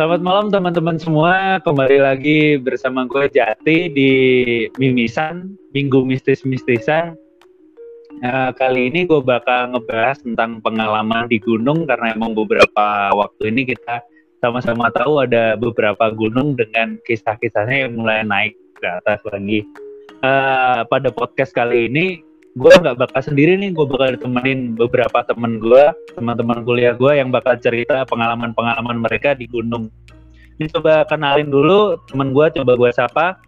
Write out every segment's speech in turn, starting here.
Selamat malam teman-teman semua. Kembali lagi bersama gue Jati di Mimisan Minggu Mistis-Mistisan. Nah, kali ini gue bakal ngebahas tentang pengalaman di gunung karena emang beberapa waktu ini kita sama-sama tahu ada beberapa gunung dengan kisah-kisahnya yang mulai naik ke atas lagi. Uh, pada podcast kali ini gue nggak bakal sendiri nih gue bakal ditemenin beberapa temen gue teman-teman kuliah gue yang bakal cerita pengalaman-pengalaman mereka di gunung. Ini coba kenalin dulu temen gue coba gue sapa.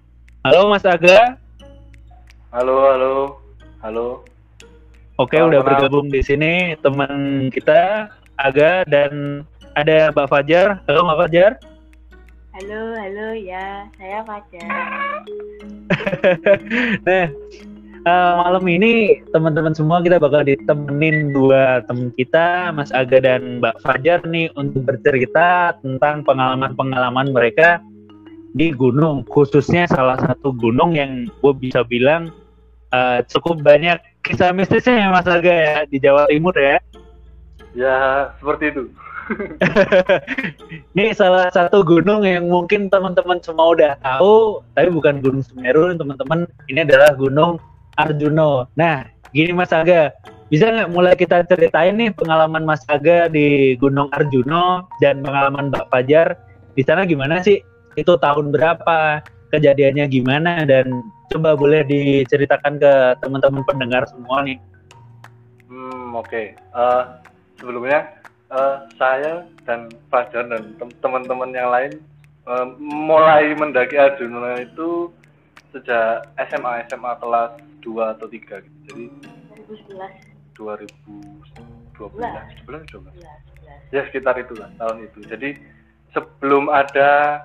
Halo mas Aga. Halo halo. Halo. Oke halo, udah kenal. bergabung di sini teman kita Aga dan ada Mbak Fajar. Halo Mbak Fajar. Halo, halo ya, saya Fajar. nah, uh, malam ini teman-teman semua kita bakal ditemenin dua teman kita, Mas Aga dan Mbak Fajar nih untuk bercerita tentang pengalaman-pengalaman mereka di gunung, khususnya salah satu gunung yang gue bisa bilang uh, cukup banyak kisah mistisnya ya Mas Aga ya di Jawa Timur ya. Ya seperti itu. ini salah satu gunung yang mungkin teman-teman semua udah tahu, tapi bukan Gunung Semeru, teman-teman. Ini adalah Gunung Arjuno. Nah, gini Mas Aga, bisa nggak mulai kita ceritain nih pengalaman Mas Aga di Gunung Arjuno dan pengalaman Mbak Fajar di sana gimana sih? Itu tahun berapa? Kejadiannya gimana? Dan coba boleh diceritakan ke teman-teman pendengar semua nih. Hmm, oke. Okay. Uh, eh, sebelumnya uh, saya dan Fajar dan teman-teman yang lain uh, mulai mendaki Arjuno itu sejak SMA SMA kelas dua atau tiga gitu. Jadi 2011 2012 12 12 ya sekitar itu lah tahun itu. Jadi sebelum ada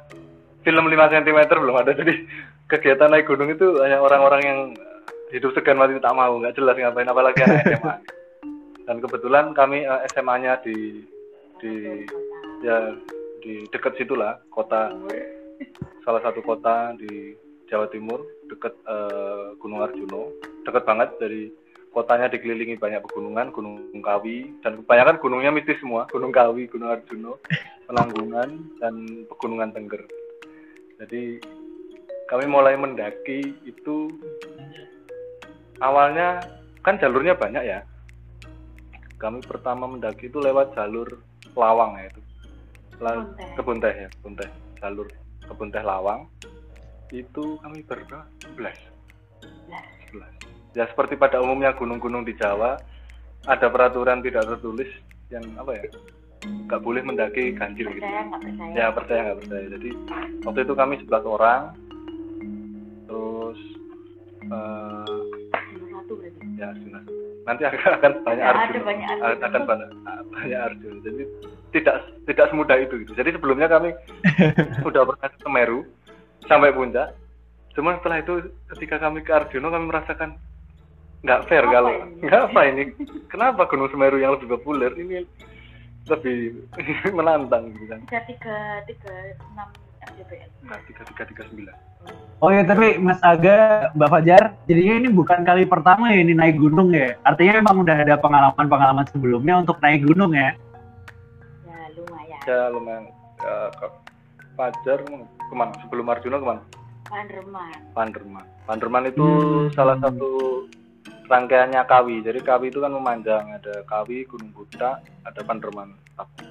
film 5 cm belum ada. Jadi kegiatan naik gunung itu hanya orang-orang yang hidup segan mati tak mau nggak jelas ngapain apalagi anak SMA dan kebetulan kami eh, SMA-nya di di ya di dekat situlah kota. Salah satu kota di Jawa Timur dekat uh, Gunung Arjuno dekat banget dari kotanya dikelilingi banyak pegunungan Gunung Kawi. Dan kebanyakan gunungnya mistis semua Gunung Kawi Gunung Arjuno Penanggungan dan Pegunungan Tengger. Jadi kami mulai mendaki itu awalnya kan jalurnya banyak ya. Kami pertama mendaki itu lewat jalur Lawang ya itu. Kebun teh ya kebun teh. Jalur kebun teh Lawang itu kami berapa? 11. 11. Ya seperti pada umumnya gunung-gunung di Jawa ada peraturan tidak tertulis yang apa ya? nggak boleh mendaki ganjil gitu. Percaya, Ya percaya nggak percaya. Jadi waktu itu kami 11 orang. Terus uh, ya sudah. Nanti akan, akan banyak ya, Arjun. Banyak Arjun. Akan banyak, banyak Arjun. Jadi tidak tidak semudah itu gitu. Jadi sebelumnya kami sudah pernah ke Semeru sampai puncak cuma setelah itu ketika kami ke Arjuno kami merasakan nggak fair apa kalau nggak apa ini kenapa Gunung Semeru yang lebih populer ini lebih menantang gitu kan tiga tiga tiga enam tiga tiga tiga sembilan Oh ya tapi Mas Aga, Mbak Fajar, jadinya ini bukan kali pertama ya ini naik gunung ya? Artinya emang udah ada pengalaman-pengalaman sebelumnya untuk naik gunung ya? Ya lumayan. Ya lumayan. Ya, Fajar ke mana? Sebelum Arjuna ke mana? Panderman Panderman Panderman itu hmm. salah satu rangkaiannya Kawi. Jadi Kawi itu kan memanjang. Ada Kawi Gunung Buta ada Panderman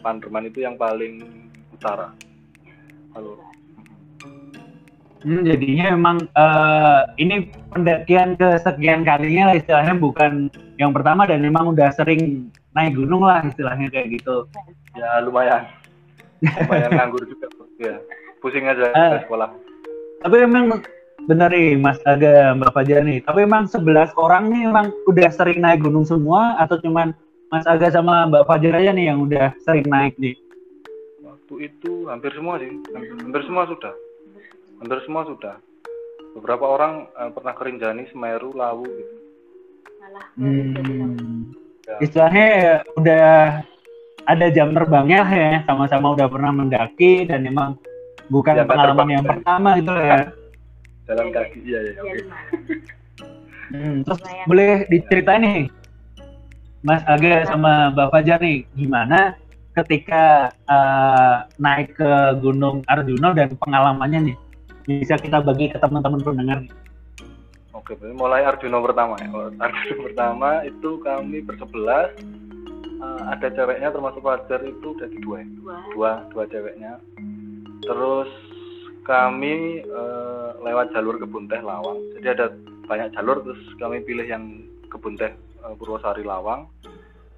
Panderman itu yang paling utara. Halo. Hmm, jadinya emang uh, ini pendakian ke sekian kalinya lah istilahnya bukan yang pertama dan memang udah sering naik gunung lah istilahnya kayak gitu. Ya lumayan. Lumayan nganggur juga ya pusing aja uh, sekolah. Tapi emang bener nih Mas Aga Mbak Fajar nih. Tapi emang 11 orang nih emang udah sering naik gunung semua atau cuman Mas Aga sama Mbak Fajar aja nih yang udah sering naik nih? Waktu itu hampir semua sih. Hampir, hampir semua sudah. Hampir semua sudah. Beberapa orang uh, pernah kerinjani Semeru Lawu gitu. Malah hmm. ya. istilahnya udah ada jam terbangnya ya sama-sama udah pernah mendaki dan emang bukan ya, pengalaman yang pertama gitu ya jalan kaki iya ya oke hmm, terus Lumayan. boleh diceritain nih Mas Aga sama Mbak Fajar nih gimana ketika uh, naik ke Gunung Arjuna dan pengalamannya nih bisa kita bagi ke teman-teman pendengar nih. Oke, mulai Arjuna pertama ya. Arjuna pertama itu kami bersebelas, uh, ada ceweknya termasuk Fajar itu jadi dua, ya? dua, dua, dua ceweknya. Terus kami uh, lewat jalur kebun teh Lawang. Jadi ada banyak jalur, terus kami pilih yang kebun teh uh, Purwosari Lawang.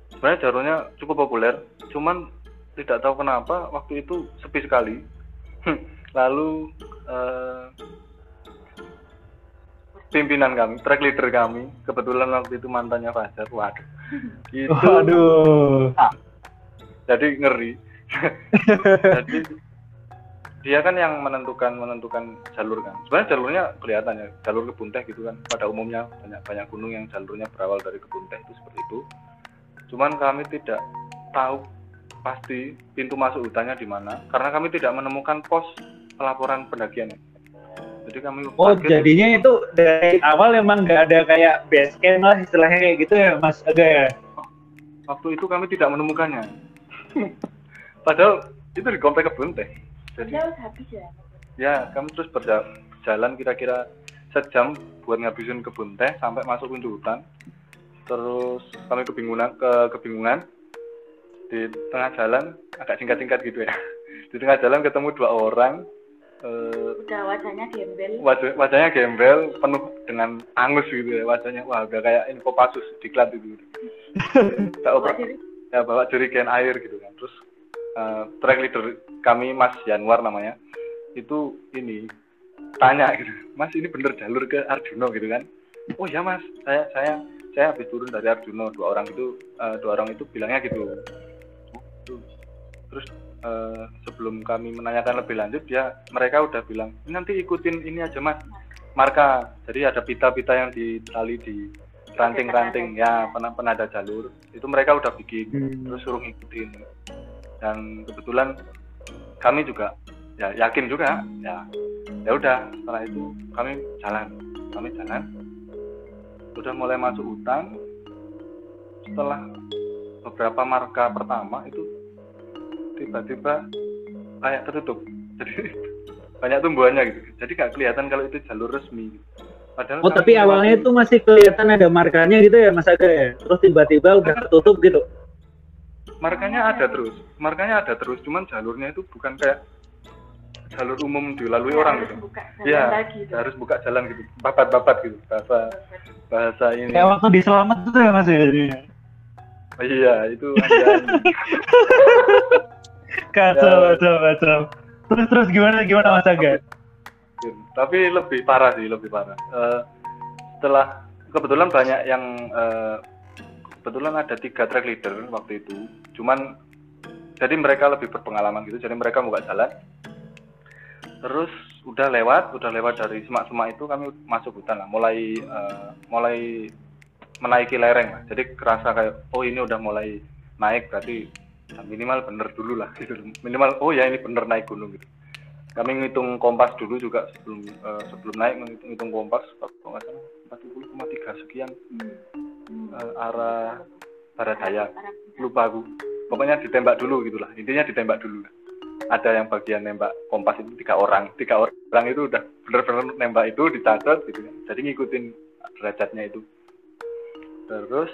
Sebenarnya jalurnya cukup populer, cuman tidak tahu kenapa waktu itu sepi sekali. Lalu uh, pimpinan kami, track leader kami, kebetulan waktu itu mantannya Fajar. Waduh. Itu Waduh. jadi ngeri. jadi dia kan yang menentukan menentukan jalur kan. Sebenarnya jalurnya kelihatan ya, jalur kebun teh gitu kan. Pada umumnya banyak banyak gunung yang jalurnya berawal dari kebun teh itu seperti itu. Cuman kami tidak tahu pasti pintu masuk hutannya di mana karena kami tidak menemukan pos pelaporan pendakian jadi kami Oh, jadinya itu dari awal emang nggak ada kayak base camp lah istilahnya kayak gitu ya, Mas Aga ya? Waktu itu kami tidak menemukannya. Padahal itu di komplek kebun teh. Jadi habis ya? Ya, kami terus berjalan kira-kira sejam buat ngabisin kebun teh sampai masuk pintu hutan. Terus kami kebingungan ke kebingungan di tengah jalan agak singkat-singkat gitu ya. Di tengah jalan ketemu dua orang uh, udah wajahnya gembel. wajah, wajahnya gembel penuh dengan angus gitu ya wajahnya wah udah kayak info pasus diklat itu. Tak bawa ya bawa jerigen air gitu kan. Terus uh, track leader kami Mas Januar namanya itu ini tanya gitu Mas ini bener jalur ke Arjuno gitu kan? Oh ya Mas. Saya saya saya habis turun dari Arjuno dua orang itu uh, dua orang itu bilangnya gitu. Terus uh, sebelum kami menanyakan lebih lanjut dia mereka udah bilang nanti ikutin ini aja mas marka. Jadi ada pita-pita yang ditali di ranting-ranting ya pernah pernah ada jalur. Itu mereka udah bikin hmm. terus suruh ngikutin. Dan kebetulan kami juga ya yakin juga ya ya udah setelah itu kami jalan kami jalan. Udah mulai masuk hutan. Setelah beberapa marka pertama itu tiba-tiba kayak tertutup. Jadi banyak tumbuhannya gitu. Jadi nggak kelihatan kalau itu jalur resmi. Padahal oh tapi awalnya itu masih kelihatan ada markanya gitu ya Mas Aga ya terus tiba-tiba udah tertutup gitu? Markanya ada terus. Markanya ada terus cuman jalurnya itu bukan kayak jalur umum dilalui ya, orang gitu. ya harus buka jalan gitu. Babat-babat gitu bahasa bahasa ini. Kayak waktu di selamat itu ya Mas ya iya itu Kacau, ya. kacau, kacau. Terus terus gimana gimana Mas Aga? Tapi lebih parah sih, lebih parah. Uh, setelah kebetulan banyak yang uh, kebetulan ada tiga track leader waktu itu. Cuman jadi mereka lebih berpengalaman gitu, jadi mereka buka jalan. Terus udah lewat, udah lewat dari semak-semak itu kami masuk hutan lah, mulai uh, mulai menaiki lereng lah. Jadi kerasa kayak oh ini udah mulai naik berarti minimal bener dulu lah. Gitu minimal oh ya ini bener naik gunung gitu. Kami ngitung kompas dulu juga sebelum uh, sebelum naik ngitung, ngitung kompas kalau nggak salah empat puluh koma tiga sekian. Uh, arah barat daya. Lupa aku. Pokoknya ditembak dulu gitulah intinya ditembak dulu. Ada yang bagian nembak kompas itu tiga orang. Tiga orang itu udah bener-bener nembak itu dicatat gitu kan. Jadi ngikutin derajatnya itu. Terus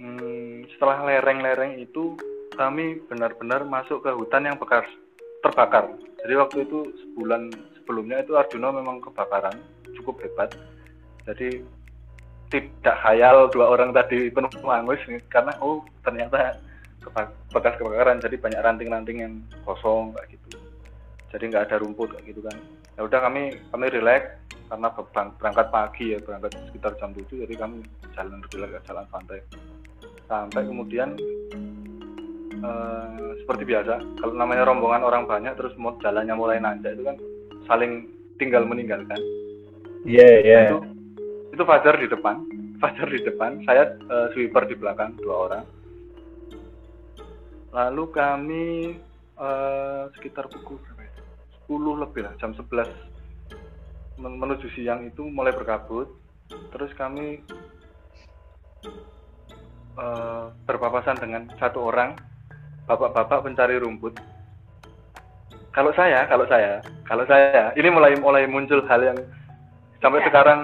hmm, setelah lereng-lereng itu kami benar-benar masuk ke hutan yang bekas terbakar. Jadi waktu itu sebulan sebelumnya itu Arjuna memang kebakaran cukup hebat. Jadi tidak hayal dua orang tadi penuh angus karena oh ternyata bekas kebakaran jadi banyak ranting-ranting yang kosong kayak gitu. Jadi nggak ada rumput kayak gitu kan. Ya udah kami kami relax karena berangkat pagi ya berangkat sekitar jam 7 jadi kami jalan relax jalan santai sampai kemudian uh, seperti biasa kalau namanya rombongan orang banyak terus mau jalannya mulai nanjak itu kan saling tinggal meninggalkan iya yeah, iya yeah. itu itu Fajar di depan Fajar di depan saya uh, sweeper di belakang dua orang lalu kami uh, sekitar pukul 10 ya? lebih lah jam 11 menuju siang itu mulai berkabut terus kami uh, berpapasan dengan satu orang bapak-bapak pencari rumput. Kalau saya, kalau saya, kalau saya, ini mulai mulai muncul hal yang sampai Tidak. sekarang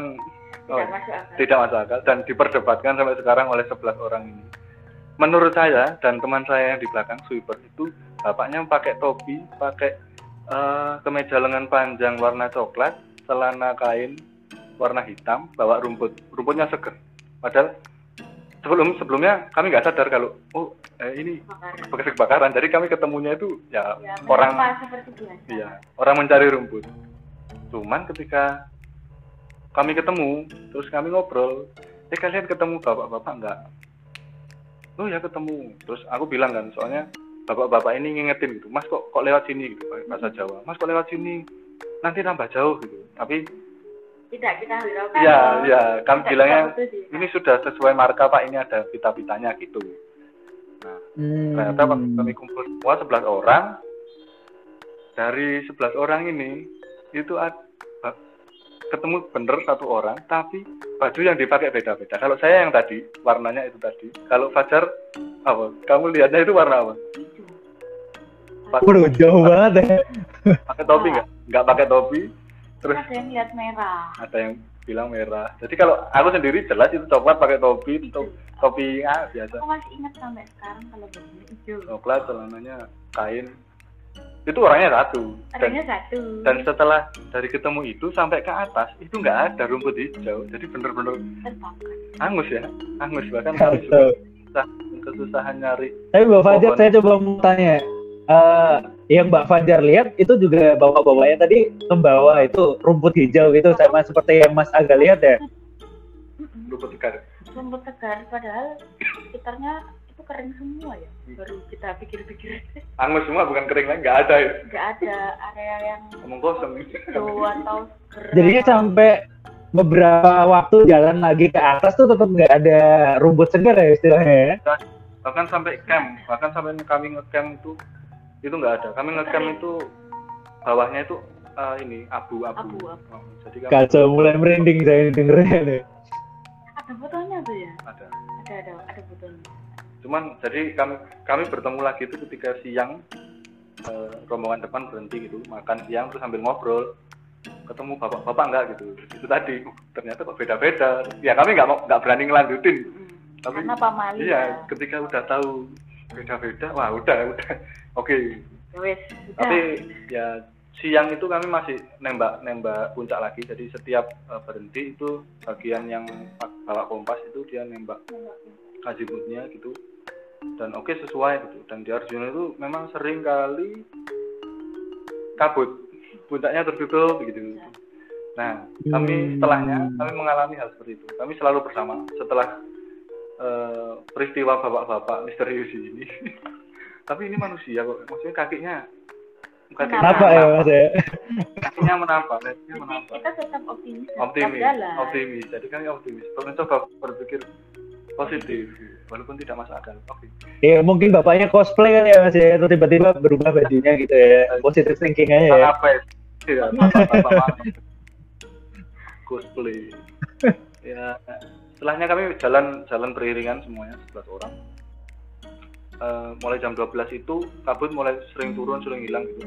Tidak oh, masuk akal. tidak masuk akal dan diperdebatkan sampai sekarang oleh 11 orang ini. Menurut saya dan teman saya yang di belakang sweeper itu bapaknya pakai topi, pakai eh, kemeja lengan panjang warna coklat, celana kain warna hitam, bawa rumput, rumputnya seger. Padahal sebelum sebelumnya kami nggak sadar kalau oh eh, ini bekas kebakaran. Jadi kami ketemunya itu ya Ya, orang. Iya, orang mencari rumput. Cuman ketika kami ketemu, terus kami ngobrol, eh kalian ketemu bapak-bapak enggak? Oh ya ketemu. Terus aku bilang kan, soalnya bapak-bapak ini ngingetin gitu, Mas kok kok lewat sini gitu, bahasa Jawa. Mas kok lewat sini? Nanti nambah jauh gitu. Tapi Tidak kita hiraukan. Iya, iya, kami Tidak bilangnya ini sudah sesuai marka Pak, ini ada pita-pitanya gitu. Hmm. Ternyata waktu kami kumpul semua 11 orang, dari 11 orang ini itu ad- ba- ketemu bener satu orang, tapi baju yang dipakai beda-beda. Kalau saya yang tadi warnanya itu tadi, kalau Fajar apa? Kamu lihatnya itu warna apa? Waduh, jauh banget ya. Pakai topi nggak? Nggak pakai topi. Terus Ada yang lihat merah. ada yang bilang merah. Jadi kalau aku sendiri jelas itu coklat pakai topi, to- topi ah, biasa. Aku masih ingat sampai sekarang kalau bajunya hijau. Coklat celananya kain. Itu orangnya satu. Dan Orangnya satu. dan setelah dari ketemu itu sampai ke atas itu nggak ada rumput hijau jadi bener-bener angus ya angus bahkan juga susah, kesusahan nyari Tapi Mbak Fajar, saya coba mau tanya. Eh, yang Mbak Fajar lihat itu juga bapak-bapaknya tadi membawa itu rumput hijau gitu sama seperti yang Mas Aga lihat ya. Rumput segar Rumput segar padahal sekitarnya itu kering semua ya. Baru kita pikir-pikir angus semua bukan kering lagi nggak ada ya nggak ada area yang ngomong kosong hijau atau seger. Jadinya sampai beberapa waktu jalan lagi ke atas tuh tetap nggak ada rumput segar ya istilahnya ya. bahkan sampai camp bahkan sampai kami ngecamp itu itu nggak ada kami ngecamp itu bawahnya itu eh, ini abu-abu Abu-abu. Oh, jadi kami Kacau mulai merinding saya dengernya nih. ada fotonya tuh ya. ada Ada ada ada fotonya. cuman jadi kami kami bertemu lagi itu ketika siang eh, rombongan depan berhenti gitu makan siang terus sambil ngobrol ketemu bapak bapak enggak gitu itu tadi "Uh, ternyata kok beda beda ya kami nggak mau nggak berani ngelanjutin Mm. Tapi- Karena pamali iya ya. ketika udah tahu beda beda wah udah udah oke. Ya wes, sudah. tapi ya siang itu kami masih nembak nembak puncak lagi. Jadi setiap eh, berhenti itu bagian yang bawa kompas itu dia nembak azimutnya gitu. Dan oke sesuai gitu. Dan di Arjuna itu memang sering kali kabut. Puncaknya tertutup gitu. Nah kami Hmm. setelahnya kami mengalami hal seperti itu. Kami selalu bersama setelah eh, peristiwa bapak-bapak misterius ini tapi ini manusia kok maksudnya kakinya kakinya Kenapa ya Mas ya? kakinya menampak kakinya Jadi menampak kita tetap optimis. optimis optimis. Jadi kami optimis. Mencoba berpikir positif walaupun tidak masuk akal oke Ya mungkin bapaknya cosplay kan ya Mas ya, atau tiba-tiba berubah bajunya gitu ya. Positive thinking aja ya. apa ya? Cosplay. Ya setelahnya kami jalan jalan beriringan semuanya 11 orang Eh, mulai jam 12 itu kabut mulai sering turun sering hilang gitu.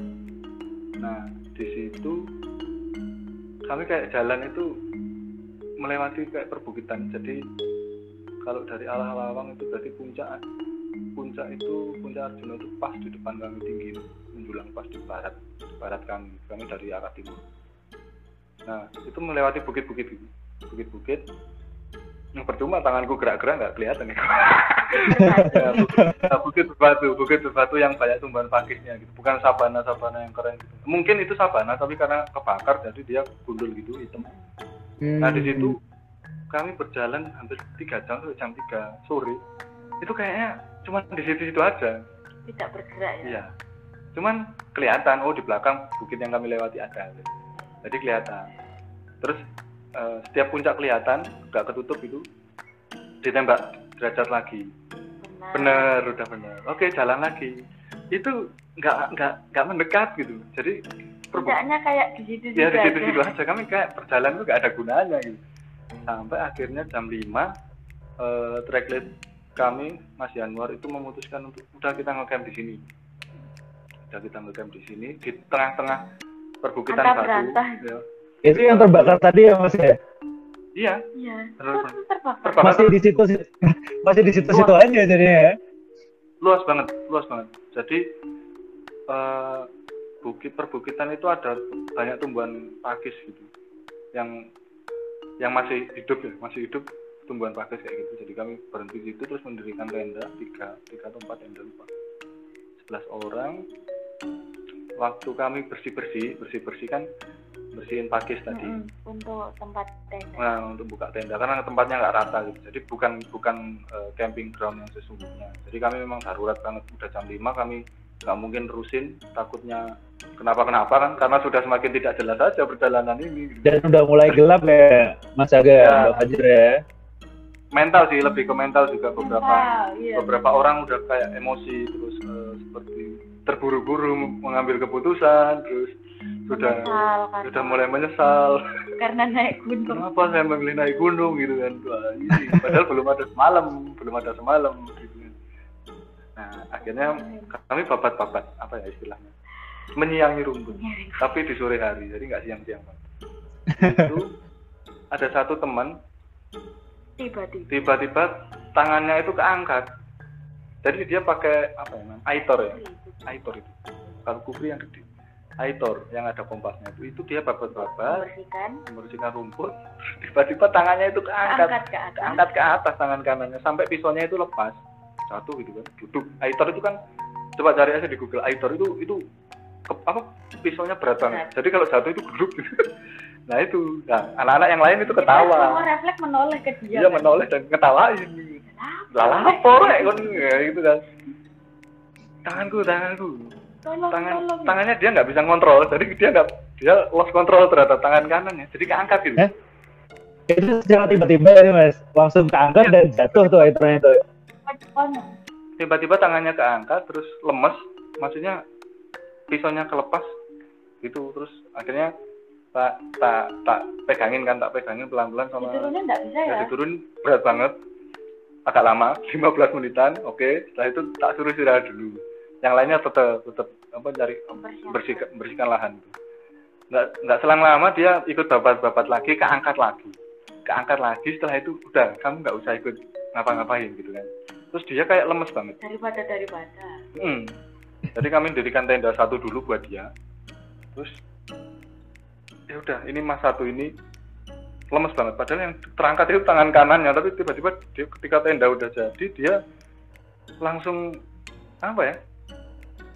Nah di situ kami kayak jalan itu melewati kayak perbukitan. Jadi kalau dari arah Lawang itu berarti puncak puncak itu puncak Arjuna itu pas di depan kami tinggi menjulang pas di barat barat kami kami dari arah timur. Nah itu melewati bukit-bukit gitu bukit-bukit. Yang percuma tanganku gerak-gerak nggak kelihatan ya. ya bukit, nah, bukit berbatu yang banyak tumbuhan pakisnya gitu bukan sabana sabana yang keren gitu mungkin itu sabana tapi karena kebakar jadi dia gundul gitu hitam Nah di situ kami berjalan hampir tiga jam sampai jam 3 sore. Itu kayaknya cuma di situ-situ aja. Tidak bergerak ya. Iya. Cuman kelihatan oh di belakang bukit yang kami lewati ada. Jadi kelihatan. Terus eh, setiap puncak kelihatan nggak ketutup itu ditembak derajat lagi. Benar. Bener, udah bener. Oke jalan lagi. Itu nggak nggak nggak mendekat gitu. Jadi Puncaknya kayak di situ ya di juga situ situ aja kami kayak berjalan tuh gak ada gunanya gitu sampai akhirnya jam 5 eh tracklist kami Mas Januar itu memutuskan untuk udah kita ngecamp di sini udah kita ngecamp di sini di tengah-tengah perbukitan Antah batu berantah. ya. Itu yang terbakar tadi ya Mas ya? Iya. Iya. Masih di situ masih di situ-situ aja jadinya ya. luas banget luas banget. Jadi eh, bukit perbukitan itu ada banyak tumbuhan pakis gitu. Yang yang masih hidup ya masih hidup tumbuhan pakis kayak gitu. Jadi kami berhenti di situ terus mendirikan tenda tiga tiga atau empat tenda lupa. Sebelas orang. Waktu kami bersih bersih bersih bersih kan bersihin pakis tadi Mm-mm, Untuk tempat tenda. Nah, untuk buka tenda karena tempatnya nggak rata gitu. Jadi bukan bukan eh, camping ground yang sesungguhnya. Jadi kami memang darurat banget udah jam 5 kami nggak mungkin terusin takutnya kenapa-kenapa kan karena sudah semakin tidak jelas saja perjalanan ini. Dan udah mulai gelap ya Mas Aga, Ya. Mbak ya. Mental sih lebih ke mental juga beberapa Mental, iya. beberapa orang udah kayak emosi terus eh, seperti terburu-buru mengambil keputusan terus sudah Menyesal karena- sudah mulai menyesal. Karena naik gunung. kenapa saya memilih naik gunung gitu kan? Padahal belum ada semalam belum ada semalam gitu kan. Nah akhirnya kami babat-babat apa ya istilahnya? Menyiangi rumput tapi di sore hari jadi nggak siang-siang itu ada satu teman Tiba-tiba. tiba-tiba tangannya itu keangkat. Jadi dia pakai apa ya namanya? Aitor ya? Aitor itu. Kalau kufri yang gede aitor yang ada kompasnya itu itu dia babat-babat Membersihkan. membersihkan rumput tiba-tiba tangannya itu keangkat. Angkat ke atas. angkat ke atas tangan kanannya sampai pisaunya itu lepas. Jatuh gitu kan duduk. Aitor itu kan coba cari aja di Google aitor itu itu ke- apa pisaunya berat banget. Jadi kalau jatuh itu duduk nah itu. Nah anak-anak yang lain itu Kita ketawa. semua refleks menoleh ke dia. dia kan? menoleh dan ngetawain Kenapa? lah apa rek kon ya, gitu kan. Tanganku tanganku Tolong, tangan tolong. tangannya dia nggak bisa ngontrol jadi dia nggak dia lost control terhadap tangan kanannya jadi keangkat gitu Eh? Itu secara tiba-tiba ya Mas, langsung keangkat dan jatuh tuh itu. Oh, tiba-tiba tangannya keangkat terus lemes maksudnya pisaunya kelepas gitu terus akhirnya tak tak tak pegangin kan tak pegangin pelan-pelan sama Diturunin nggak bisa ya? ya diturun berat banget agak lama 15 menitan oke setelah itu tak suruh istirahat dulu yang lainnya tetap tetap apa cari bersihkan bersihkan lahan nggak nggak selang lama dia ikut babat-babat lagi keangkat lagi keangkat lagi setelah itu udah kamu nggak usah ikut ngapa-ngapain gitu kan terus dia kayak lemes banget Daripada daripada. Hmm. Jadi kami dirikan tenda satu dulu buat dia. Terus ya udah, ini Mas satu ini lemes banget. Padahal yang terangkat itu tangan kanannya, tapi tiba-tiba dia ketika tenda udah jadi dia langsung apa ya?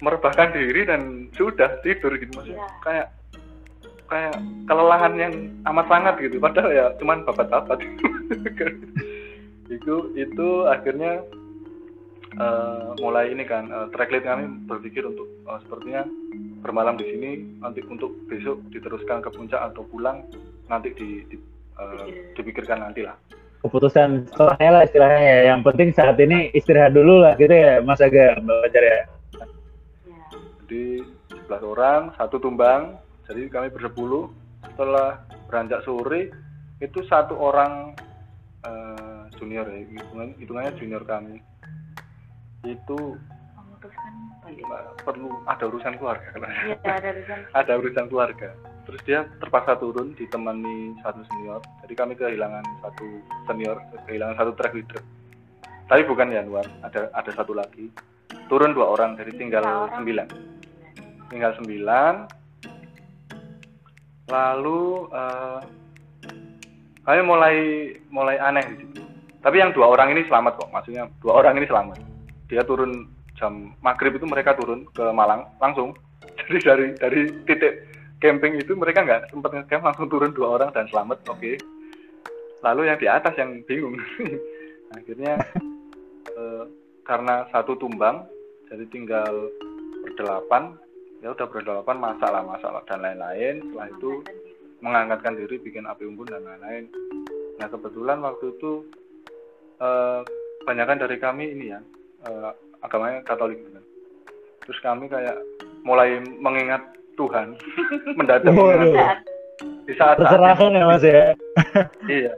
Merebahkan diri dan sudah tidur gitu maksudnya Iya. kayak kayak kelelahan yang amat sangat gitu padahal ya cuman babat-babat itu itu akhirnya eh, mulai ini kan eh, track lead kami berpikir untuk eh, sepertinya bermalam di sini nanti untuk besok diteruskan ke puncak atau pulang nanti di, di- eh, dipikirkan nanti lah Keputusan setelahnya lah istilahnya ya. Yang penting saat ini istirahat dulu lah gitu ya Mas Aga, Mbak ya. Ya. jadi 11 orang satu tumbang. Jadi kami bersepuluh. Setelah beranjak sore itu satu orang eh, junior ya. Hitungan- hitungannya junior kami. Itu Memutuskan balik. perlu ada urusan keluarga Iya, ada urusan. ada urusan keluarga. Terus dia terpaksa turun ditemani satu senior. Jadi kami kehilangan satu senior kehilangan satu track leader. Tapi bukan Januar ada ada satu lagi. Turun dua orang jadi tinggal orang. sembilan tinggal sembilan. Lalu eh, kami mulai mulai aneh di situ. Tapi yang dua orang ini selamat kok maksudnya dua orang ini selamat. Dia turun jam maghrib itu mereka turun ke Malang langsung. Jadi dari dari titik camping itu mereka nggak sempat ngecamp langsung turun dua orang dan selamat oke. Lalu yang di atas yang bingung. Akhirnya eh, karena satu tumbang jadi tinggal berdelapan ya udah berdelapan masalah masalah dan lain-lain setelah itu mengangkatkan diri bikin api unggun dan lain-lain nah kebetulan waktu itu eh banyakan dari kami ini ya eh, agamanya Katolik gitu kan. terus kami kayak mulai mengingat Tuhan mendadak mengingat di saat Terserahkan ya Mas ya. iya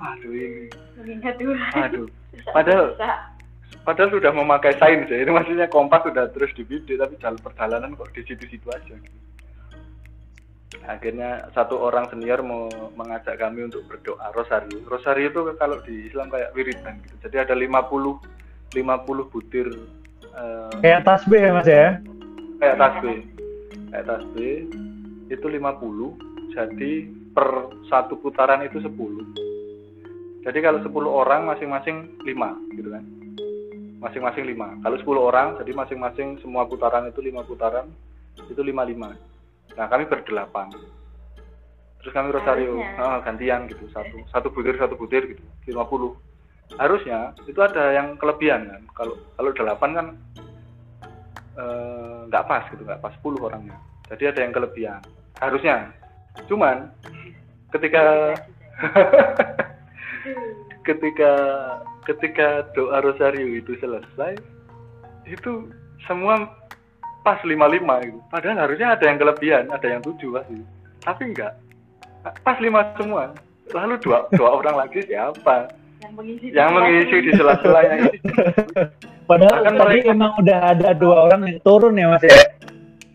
aduh ini Mengingat Tuhan. aduh Padahal- Bisa. Padahal sudah memakai sains ya. Ini maksudnya kompas sudah terus dibidik tapi jalan perjalanan kok di situ-situ aja. Akhirnya satu orang senior mau mengajak kami untuk berdoa rosario. Rosario itu kalau di Islam kayak wiridan gitu. Jadi ada 50 50 butir eh, Kayak tasbih ya Mas ya? kayak tasbih. Kayak tasbih itu 50. Jadi per satu putaran itu 10. Jadi kalau 10 orang masing-masing 5 gitu kan. Masing-masing 5. Kalau 10 orang jadi masing-masing semua putaran itu 5 putaran itu 55. Nah, kami berdelapan. Terus kami rosario ah, gantian gitu, satu satu butir satu butir gitu, 50. Harusnya itu ada yang kelebihan kan. Kalau kalau delapan kan eh, nggak pas gitu, nggak pas 10 orangnya. Jadi ada yang kelebihan. Harusnya. Cuman ketika ketika ketika doa rosario itu selesai itu semua pas 55 gitu. Padahal harusnya ada yang kelebihan, ada yang tujuh pasti. Tapi enggak. Pas lima semua. Lalu dua dua orang lagi siapa? yang mengisi Yang mengisi di sela-selanya ini. Padahal Bahkan tadi mereka- emang udah ada dua orang yang turun ya Mas ya?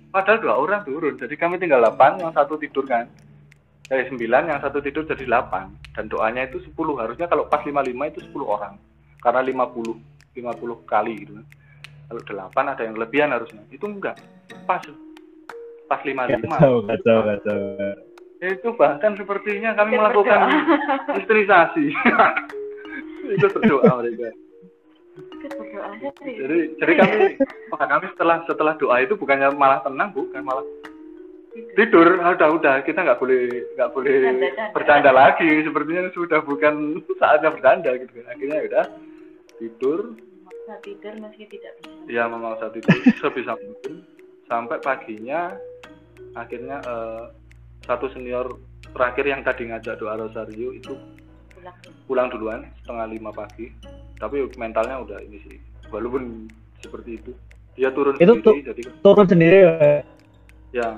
Padahal dua orang turun. Jadi kami tinggal 8, yang satu tidur kan. Dari 9, yang satu tidur jadi 8. Dan doanya itu 10. Harusnya kalau pas 55 itu 10 orang. Karena 50 50 kali gitu. Kalau 8 ada yang lebihan harusnya. Itu enggak. Pas. Pas 55. Kacau, kacau, kacau. Itu bahkan sepertinya kami Ikut melakukan berdoa. istrinisasi. itu berdoa mereka. Jadi jadi kami maka kami setelah setelah doa itu bukannya malah tenang bukan malah tidur. Ah, udah udah kita nggak boleh nggak boleh bercanda lagi. Sepertinya sudah bukan saatnya bercanda gitu. Akhirnya ya udah tidur. Memaksa tidur meski tidak bisa. Ya memaksa tidur sebisa mungkin sampai paginya akhirnya eh, satu senior terakhir yang tadi ngajak doa rosario itu Pulang pulang duluan setengah lima pagi tapi mentalnya udah ini sih walaupun seperti itu dia turun Itu sendiri jadi Turun sendiri ya?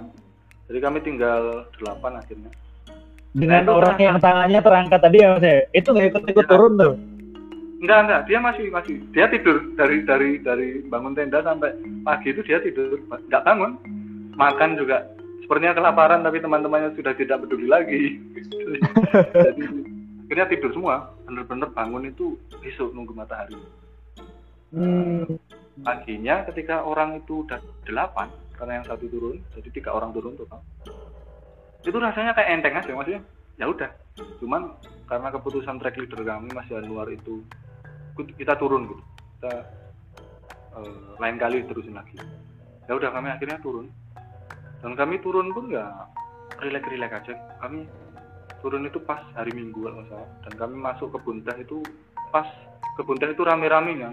Jadi kami tinggal delapan akhirnya. Dengan Nah, orang yang tangannya terangkat tadi ya Mas ya? Itu nggak ikut-ikut Ya. turun tuh? enggak enggak. Dia masih masih. Dia tidur dari dari dari bangun tenda sampai pagi itu dia tidur. Enggak bangun. Makan juga. Sepertinya kelaparan tapi teman-temannya sudah tidak peduli lagi. Jadi akhirnya tidur semua. Bener-bener bangun itu besok nunggu matahari. Hmm. paginya ketika orang itu udah delapan karena yang satu turun jadi tiga orang turun total. Itu rasanya kayak enteng aja maksudnya ya udah. Cuman karena keputusan track leader kami Mas Januar itu kita turun gitu kita eh, lain kali terusin lagi. Ya udah kami akhirnya turun. Dan kami turun pun ya relax relax aja. Kami turun itu pas hari Minggu kalau nggak salah. Dan kami masuk ke Buntah itu pas ke Buntah itu rame-ramenya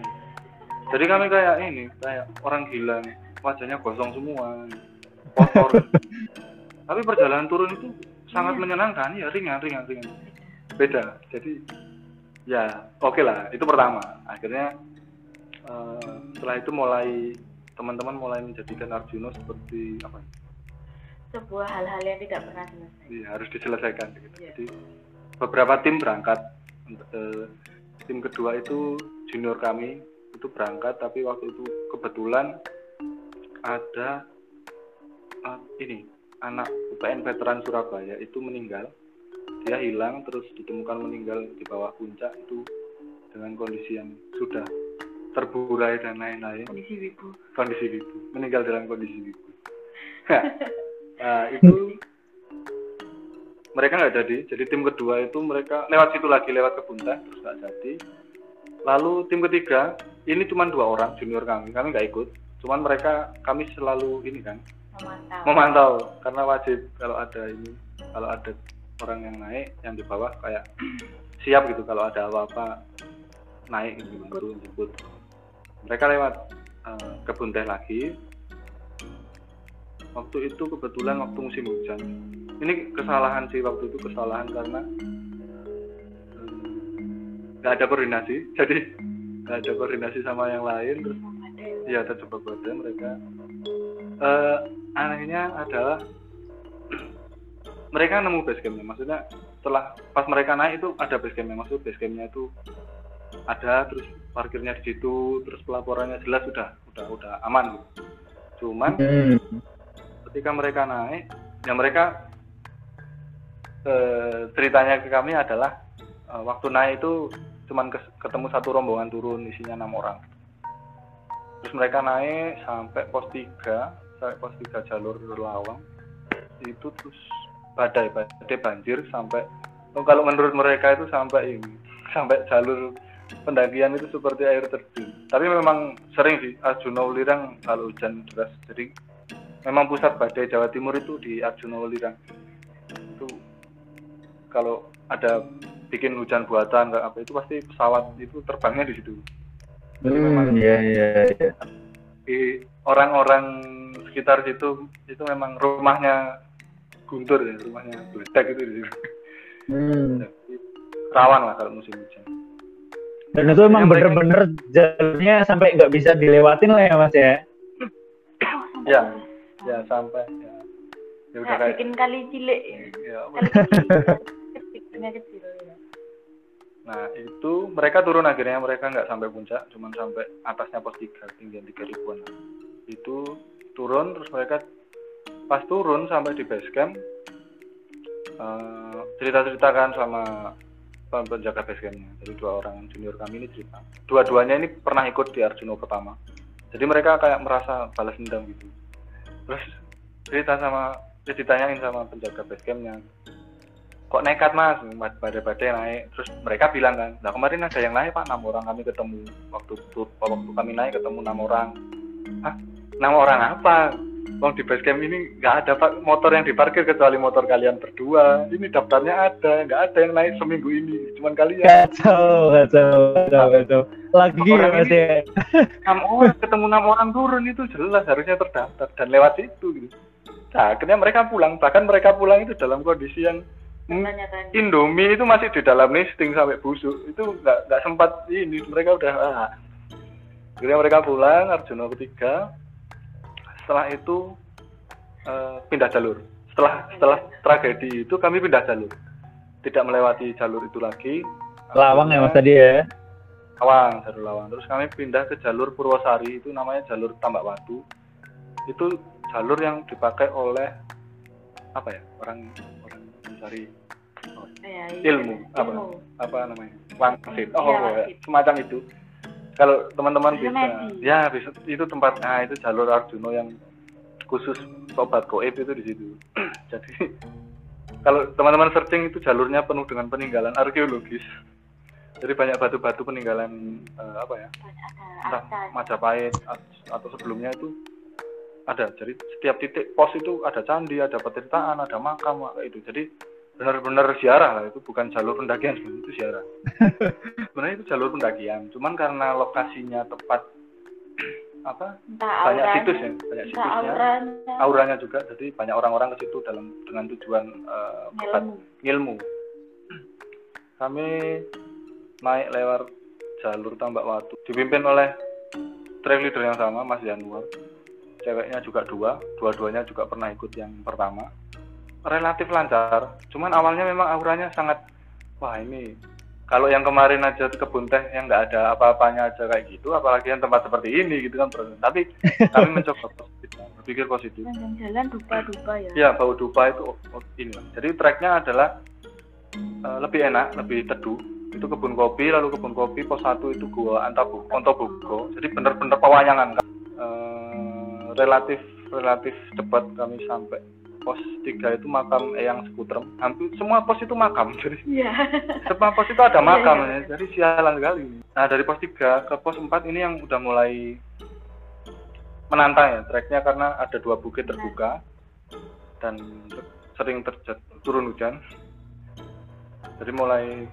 jadi kami kayak ini kayak orang gila nih wajahnya gosong semua. Kotor. Tapi perjalanan turun itu sangat menyenangkan. Ya ringan ringan ringan. Beda. Jadi ya oke lah. Itu pertama. Akhirnya eh, setelah itu mulai teman-teman mulai menjadikan Arjuno seperti apa ya, sebuah hal-hal yang tidak pernah selesai. Iya, harus diselesaikan gitu. Iya. Jadi beberapa tim berangkat. Eh, tim kedua itu junior kami itu berangkat, tapi waktu itu kebetulan ada ah, ini anak UPN veteran Surabaya itu meninggal. Dia hilang terus ditemukan meninggal di bawah puncak itu dengan kondisi yang sudah terburai dan lain-lain. Kondisi wibu. kondisi wibu. Meninggal dalam kondisi wibu. Nah itu mereka nggak jadi. Jadi tim kedua itu mereka lewat situ lagi lewat ke Bunta terus nggak jadi. Lalu tim ketiga ini cuma dua orang junior kami kami nggak ikut cuman mereka kami selalu ini kan Memantau. memantau. Karena wajib kalau ada ini kalau ada orang yang naik yang di bawah kayak siap gitu kalau ada apa-apa naik gitu turun jemput. Mereka lewat eh, kebun teh lagi. Waktu itu kebetulan waktu musim hujan. Ini kesalahan sih waktu itu kesalahan karena eh, nggak ada koordinasi. Jadi nggak ada koordinasi sama yang lain terus Iya, terjebak badai mereka. Eh, anehnya adalah mereka nemu base campnya. Maksudnya setelah pas mereka naik itu ada base campnya. Maksud base campnya itu ada terus parkirnya di situ terus pelaporannya jelas sudah udah udah aman gitu. cuman Hmm. ketika mereka naik ya mereka eh, ceritanya ke kami adalah eh, waktu naik itu cuman kes- ketemu satu rombongan turun isinya enam orang terus mereka naik sampai pos 3 sampai pos 3 jalur lawang. Itu terus badai badai banjir sampai oh, kalau menurut mereka itu sampai ini sampai jalur pendakian itu seperti air terjun. Tapi memang sering sih Arjuna Ulirang kalau hujan deras. Jadi memang pusat badai Jawa Timur itu di Arjuna Ulirang. Itu kalau ada bikin hujan buatan apa itu pasti pesawat itu terbangnya di situ Jadi memang Hmm, iya iya iya. di orang-orang sekitar situ itu memang rumahnya guntur ya rumahnya beledak itu di situ Hmm. Rawan lah kalau musim hujan Dan itu emang bener-bener jalurnya sampai nggak bisa dilewatin lah ya mas ya. Ya. ya sampai ya, ya udah Kayak kayak bikin kali cilik ya. ya, apa Kali kecil. Kecil. Nah itu mereka turun akhirnya mereka nggak sampai puncak, cuman sampai atasnya pos tiga tinggian tiga ribuan. Itu turun terus mereka pas turun sampai di base camp eh, cerita-ceritakan sama pen- penjaga base campnya. Jadi dua orang junior kami ini cerita. Dua-duanya ini pernah ikut di Arjuno pertama. Jadi mereka kayak merasa balas dendam gitu. Terus cerita sama ya ditanyain sama penjaga base campnya kok nekat mas? Badai-badai naik. Terus mereka bilang kan nah kemarin ada yang naik pak. Enam orang kami ketemu waktu waktu kami naik ketemu enam orang. Ah enam orang apa? Wong di base camp ini nggak ada pak. Motor yang diparkir kecuali motor kalian berdua. Ini daftarnya ada nggak ada yang naik seminggu ini cuman kalian. Kacau, kacau, kacau, kacau. Lagi ya mas ya. enam orang ketemu enam orang turun itu jelas harusnya terdaftar dan lewat situ gitu. Nah akhirnya mereka pulang. Bahkan mereka pulang itu dalam kondisi yang Tanya-tanya. Indomie itu masih di dalam listing sampai busuk. Itu nggak nggak sempat ini mereka udah ah. akhirnya mereka pulang Arjuna ketiga. Setelah itu eh, pindah jalur. Setelah setelah tragedi itu kami pindah jalur. Tidak melewati jalur itu lagi. Lawang ya mas tadi ya. Lawang jalur Lawang. Terus kami pindah ke jalur Purwosari itu namanya jalur Tambak Watu. Itu jalur yang dipakai oleh apa ya orang orang mencari Ya, iya. ilmu, apa? Ilmu. apa namanya wangsit oh Iya, ya, wangsit. semacam itu kalau teman-teman bisa ya bisa itu tempat nah itu jalur Arjuno yang khusus sobat goib itu di situ jadi kalau teman-teman searching itu jalurnya penuh dengan peninggalan arkeologis jadi banyak batu-batu peninggalan eh, apa ya entah. Majapahit at- atau sebelumnya itu ada jadi setiap titik pos itu ada candi ada petirtaan ada makam itu jadi benar-benar ziarah lah itu bukan jalur pendakian sebenarnya itu ziarah sebenarnya itu jalur pendakian cuman karena lokasinya tepat apa Entah banyak auranya. situs ya banyak Entah situsnya auranya. auranya juga jadi banyak orang-orang ke situ dalam dengan tujuan eh, berbagi Ilmu. ilmu. Kami naik lewat jalur Tambak Watu, dipimpin oleh trail leader yang sama, Mas Januar. Ceweknya juga dua, dua-duanya juga pernah ikut yang pertama. Relatif lancar, cuman awalnya memang auranya sangat, wah ini kalau yang kemarin aja kebun teh yang nggak ada apa-apanya aja kayak gitu, apalagi yang tempat seperti ini gitu kan. bro. Tapi kami mencoba positif, berpikir positif. Sepanjang jalan dupa-dupa ya. Ya, bau dupa itu ini. lah. Jadi treknya adalah eh, lebih enak, lebih teduh. Itu kebun kopi, lalu kebun kopi pos satu itu gua Antabu, Ontobugo. Jadi benar-benar pewayangan. kan. Eh, relatif relatif cepat kami sampai pos tiga itu makam Eyang Sekutrem. Hampir semua pos itu makam. Jadi Iya. semua pos itu ada makam Iya, ya. Jadi sialan sekali. Nah, dari pos 3 ke pos 4 ini yang udah mulai menantang ya treknya karena ada dua bukit terbuka dan sering terjadi turun hujan. Jadi mulai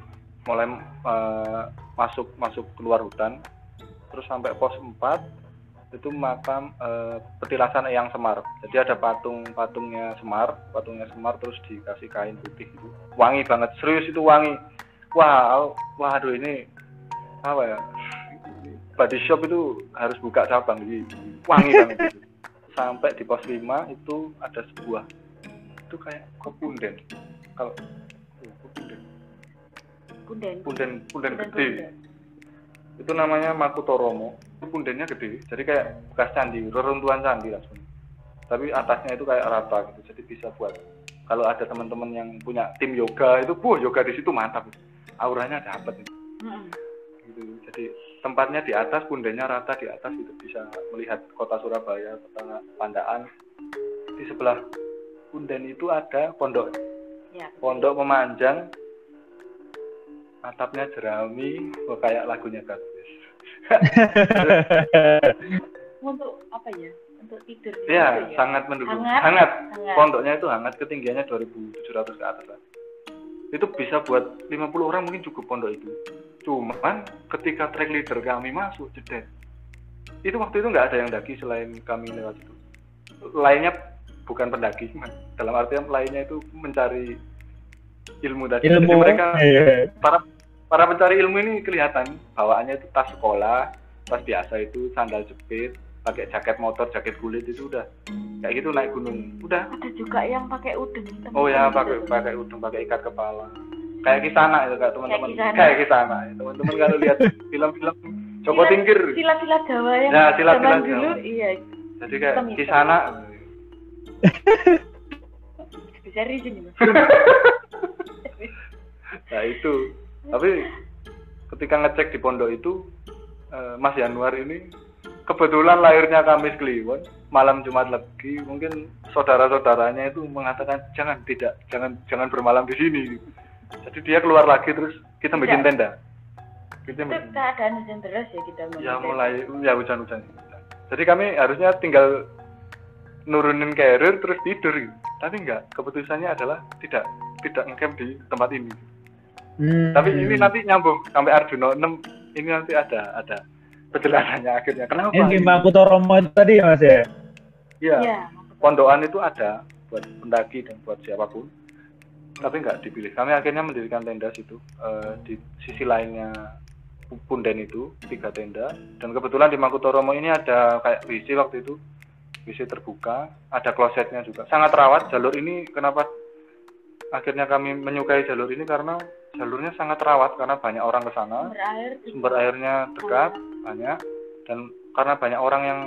mulai eh, masuk masuk keluar hutan terus sampai pos 4 itu makam eh, petilasan Eyang Semar. Jadi ada patung patungnya Semar, patungnya Semar terus dikasih kain putih itu. Wangi banget, serius itu wangi. Wah, waduh ini apa ya? Body shop itu harus buka cabang jadi wangi banget itu. Sampai di pos 5 itu ada sebuah itu kayak kopunden. Kalau oh, kopunden, Punden. punden, punden Punden, gede. punden. itu namanya Makutoromo itu pundennya gede. Jadi kayak bekas candi reruntuhan candi langsung tapi atasnya itu kayak rata gitu jadi bisa buat. Kalau ada teman-teman yang punya tim yoga itu buh yoga di situ mantap auranya dapat Mm-mm. gitu. Jadi tempatnya di atas pundennya rata di atas itu bisa melihat kota Surabaya kota Pandaan. Di sebelah punden itu ada pondok. Ya. pondok memanjang. Atapnya jerami oh, kayak lagunya Gadis Untuk apa ya? Untuk tidur. gitu ya sangat mendukung Hangat. hangat Hangat. pondoknya itu hangat ketinggiannya 2700 ke atas lah. itu bisa buat 50 orang mungkin cukup pondok itu cuman ketika track leader kami masuk jeder itu waktu itu nggak ada yang daki selain kami lewat itu lainnya bukan pendaki dalam artian lainnya itu mencari ilmu tadi Jadi ilmu mereka iya. para para pencari ilmu ini kelihatan bawaannya itu tas sekolah tas biasa itu sandal jepit pakai jaket motor jaket kulit itu udah kayak gitu naik gunung udah Ada juga yang pakai udeng. oh ya pakai pakai udung pakai ikat kepala kayak kisana itu kayak teman-teman kayak kisana ya. teman-teman kalau lihat film-film Joko Tingkir Silat-silat Jawa yang Ya, silat-silat zaman dulu, Jawa. iya. jadi kayak hitam-hitam. kisana Bisa rizin mas. nah itu tapi ketika ngecek di pondok itu eh, Mas Januar ini kebetulan lahirnya Kamis Kliwon malam Jumat Legi mungkin saudara-saudaranya itu mengatakan jangan tidak jangan jangan bermalam di sini. Jadi dia keluar lagi terus kita bikin Tidak. tenda. Kita Itu bikin keadaan hujan deras ya kita ya mulai. mulai ya hujan-hujan jadi kami harusnya tinggal nurunin carrier terus tidur. Tapi enggak keputusannya adalah tidak tidak ngecamp di tempat ini Hmm. tapi ini nanti nyambung sampai Arjuna 6 ini nanti ada ada penjelasannya akhirnya. Kenapa? Yang di ini? Makutoromo itu tadi ya mas ya? Iya, Iya. pondokan itu ada buat pendaki dan buat siapa pun tapi nggak dipilih. Kami akhirnya mendirikan tenda situ eh, di sisi lainnya punden itu tiga tenda. Dan kebetulan di Makutoromo ini ada kayak WC waktu itu WC terbuka ada klosetnya juga. Sangat rawat jalur ini kenapa akhirnya kami menyukai jalur ini? Karena jalurnya sangat rawat karena banyak orang ke sana. Sumber air. sumber airnya dekat banyak. dan karena banyak orang yang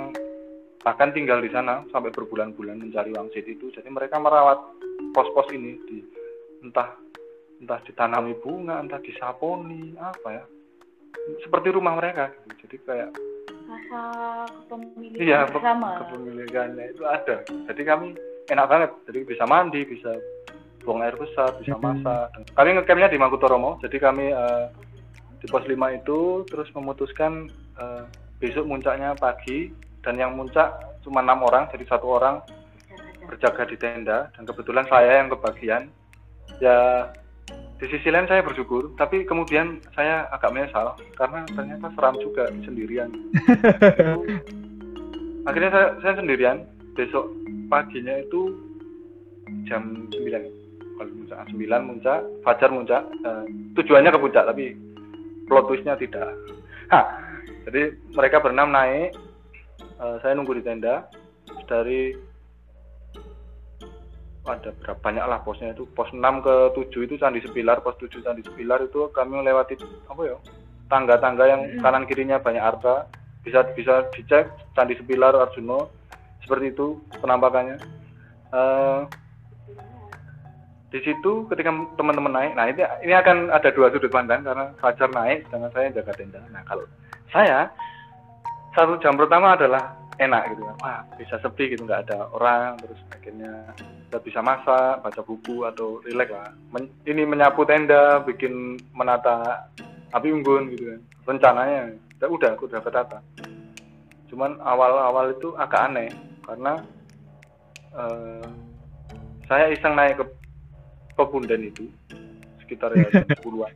bahkan tinggal di sana sampai berbulan-bulan mencari wangsit itu jadi mereka merawat pos-pos ini di entah entah ditanami bunga entah disaponi apa ya. Seperti rumah mereka gitu. Jadi kayak Rasa kepemilikan iya bersama. kepemilikannya itu ada. Jadi kami enak banget. Jadi bisa mandi bisa buang air besar bisa masak. Kami ngecampnya di Makutoromo jadi kami eh, di pos 5 itu terus memutuskan eh, besok muncaknya pagi dan yang muncak cuma enam orang jadi satu orang berjaga di tenda dan kebetulan saya yang kebagian. Ya di sisi lain saya bersyukur tapi kemudian saya agak menyesal karena ternyata seram juga sendirian. Akhirnya saya, saya sendirian. Besok paginya itu jam 9 kalau muncak 9 muncak fajar muncak Eh, tujuannya ke puncak tapi plot twistnya tidak. Hah, jadi mereka berenam naik Eh, saya nunggu di tenda. Dari ada berapa banyak lah posnya itu. Pos 6 ke 7 itu Candi Sepilar pos 7 Candi Sepilar itu kami melewati apa ya tangga-tangga yang Mm-mm. kanan kirinya banyak arca bisa bisa dicek Candi Sepilar Arjuno seperti itu penampakannya. Eh, di situ ketika teman-teman naik nah ini ini akan ada dua sudut pandang karena Fajar naik sedangkan saya jaga tenda. Nah kalau saya satu jam pertama adalah enak gitu kan. Wah bisa sepi gitu nggak ada orang terus akhirnya kita bisa masak baca buku atau rileks lah. Men- ini menyapu tenda bikin menata api unggun gitu kan. Rencananya udah udah aku udah ketata cuman awal-awal itu agak aneh karena eh, saya iseng naik ke pepundan itu sekitar ya 10-an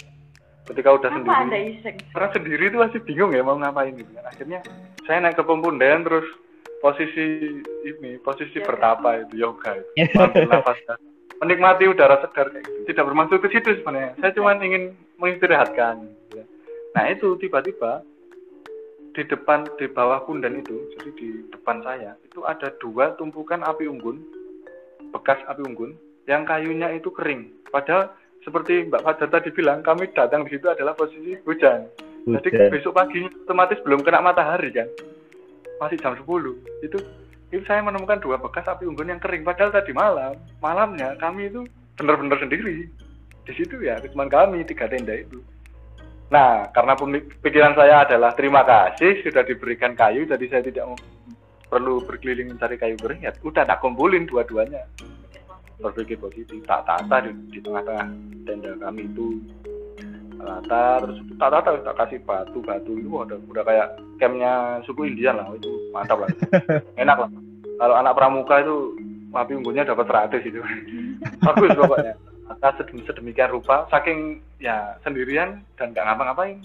ketika udah Kenapa sendiri. karena sendiri itu masih bingung ya mau ngapain gitu kan. Akhirnya saya naik ke pepundan terus posisi ini posisi Yoga. bertapa itu yoga itu. Ambil nafas dalam. menikmati udara segar kayak gitu. Tidak bermaksud ke situ sebenarnya. Saya cuma ingin mengistirahatkan. Gitu ya. nah itu tiba-tiba di depan di bawah pundan itu jadi di depan saya itu ada dua tumpukan api unggun bekas api unggun yang kayunya itu kering. Padahal seperti Mbak Fajar tadi bilang kami datang di situ adalah posisi hujan. Jadi Hujan. besok paginya otomatis belum kena matahari kan. Masih jam 10. Itu itu saya menemukan dua bekas api unggun yang kering. Padahal tadi malam malamnya kami itu benar-benar sendiri. Di situ ya cuma kami tiga tenda itu. Nah karena pikiran saya adalah terima kasih sudah diberikan kayu jadi saya tidak perlu berkeliling mencari kayu kering ya udah tak kumpulin dua-duanya berpikir positif. Tak tata di, di tengah-tengah tenda kami itu rata terus tak tata tak kasih batu batu itu udah udah kayak campnya suku Indian lah itu mantap lah. Enak lah. Kalau anak pramuka itu api unggunnya dapat 100 itu. Bagus pokoknya. Atas sedem- sedemikian rupa saking ya sendirian dan nggak ngapa-ngapain.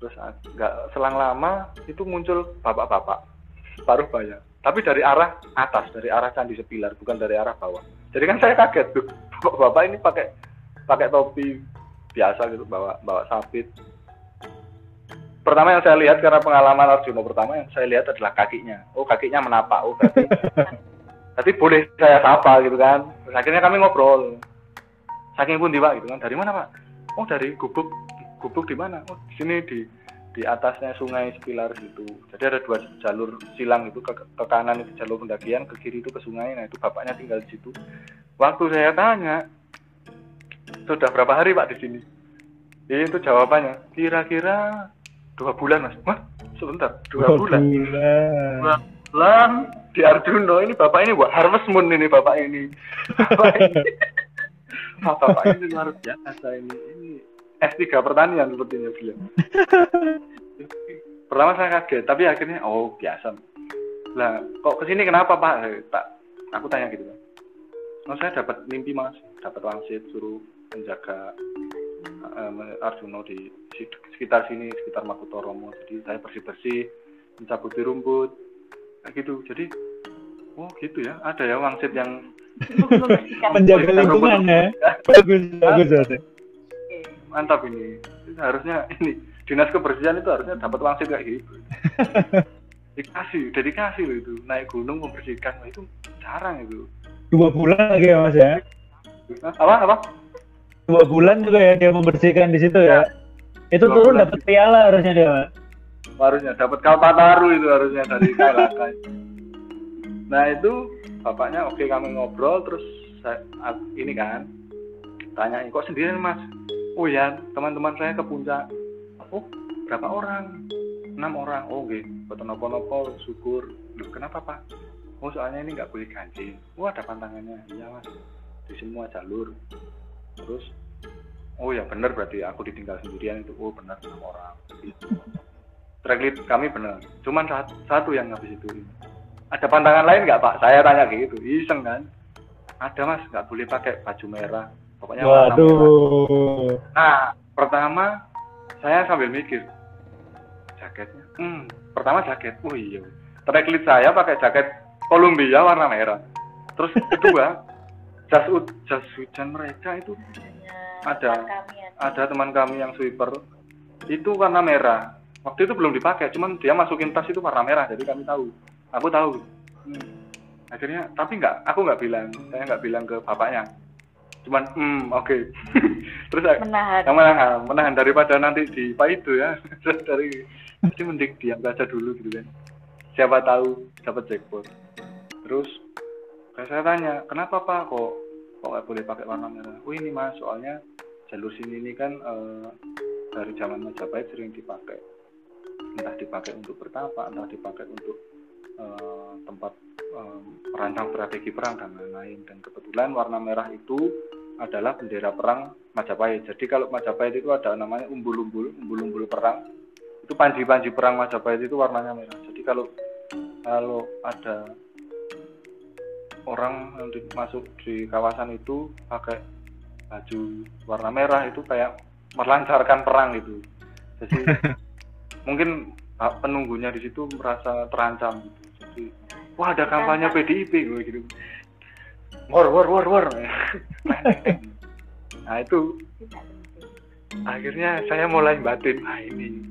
Terus ah, nggak selang lama itu muncul bapak-bapak. Paruh baya tapi dari arah atas dari arah candi sepilar bukan dari arah bawah. Jadi kan saya kaget tuh bapak-bapak ini pakai pakai topi biasa gitu bawa bawa sabit. Pertama yang saya lihat karena pengalaman Arjuna pertama yang saya lihat adalah kakinya. Oh kakinya menapak oh berarti berarti boleh saya sapa gitu kan. Terus akhirnya kami ngobrol. Saking pun pak gitu kan. Dari mana pak? Oh dari gubuk gubuk di mana? Oh di sini di di atasnya sungai sepilar gitu. Jadi ada dua jalur silang itu ke, ke kanan itu jalur pendakian ke kiri itu ke sungai. Nah itu bapaknya tinggal di situ. Waktu saya tanya sudah berapa hari pak di sini? Itu jawabannya kira-kira dua bulan mas. Wah sebentar dua bulan? bulan. bulan di Arjuno ini bapak ini buat harvest moon ini bapak ini. Bapak ini. Bapak ini luar biasa ini. Ini S3 pertanian sepertinya beliau pertama saya kaget tapi akhirnya oh biasa. Lah kok ke sini kenapa pak? Eh, tak aku tanya gitu kan oh saya dapat mimpi mas. Dapat wangsit suruh menjaga eh, Arjuno di sekitar sini sekitar Makutoromo. Jadi saya bersih bersih mencabuti rumput kayak gitu. Jadi oh gitu ya. Ada ya wangsit yang Menjaga lingkungan ya. Bagus, bagus. bagus. Mantap ini. Harusnya ini dinas kebersihan itu harusnya dapat wangsit kayak gitu dikasih udah dikasih loh itu. Naik gunung membersihkan itu jarang itu. Dua bulan lagi ya mas ya. Apa apa? Dua bulan juga ya dia membersihkan di situ ya. Itu Dua turun dapat piala harusnya dia mas. harusnya dapat kalpataru itu harusnya dari KLK nah itu bapaknya oke kami ngobrol terus saya, ini kan tanyain kok sendirian mas oh ya teman-teman saya ke puncak. Oh berapa orang? Enam orang. Oh oke foto nopo-nopo syukur. Loh, kenapa pak? Oh soalnya ini nggak boleh ganjil. Oh ada pantangannya. Iya mas. Di semua jalur. Terus? Oh ya benar berarti aku ditinggal sendirian itu. Oh benar enam orang. Tracklist kami benar cuman satu, satu yang habis itu. Ada pantangan lain nggak pak? Saya tanya gitu. Iseng kan? Ada mas. Nggak boleh pakai baju merah pokoknya warna Waduh. nah pertama saya sambil mikir jaketnya? Hmm pertama jaket. Oh iya. Tracklist saya pakai jaket Columbia warna merah. Terus kedua jas jas hujan mereka itu Ada. kami ada. ada teman kami yang sweeper. Itu warna merah. Waktu itu belum dipakai cuman dia masukin tas itu warna merah jadi kami tahu. Aku tahu. Hmm. akhirnya tapi nggak aku nggak bilang saya nggak bilang ke bapaknya cuman hmm oke. Terus saya- menahan. yang menahan menahan daripada nanti di itu ya. Dari jadi mending diam saja dulu gitu kan. Siapa tahu dapat jackpot. Terus kayak saya tanya kenapa pak? Kok kok nggak boleh pakai warna merah? Oh ini mas soalnya jalur sini ini kan eh, dari zaman Majapahit sering dipakai. Entah dipakai untuk bertapa entah dipakai untuk eh, tempat eh, merancang strategi perang dan lain-lain dan kebetulan warna merah itu adalah bendera perang Majapahit. Jadi kalau Majapahit itu ada namanya umbul-umbul, umbul-umbul perang. Itu panji-panji perang Majapahit itu warnanya merah. Jadi kalau kalau ada orang yang masuk di kawasan itu pakai baju warna merah itu kayak melancarkan perang itu. Jadi mungkin penunggunya di situ merasa terancam gitu. Jadi wah ada kampanye PDIP gue gitu. War war war war. nah itu. Akhirnya saya mulai batin. Ah ini.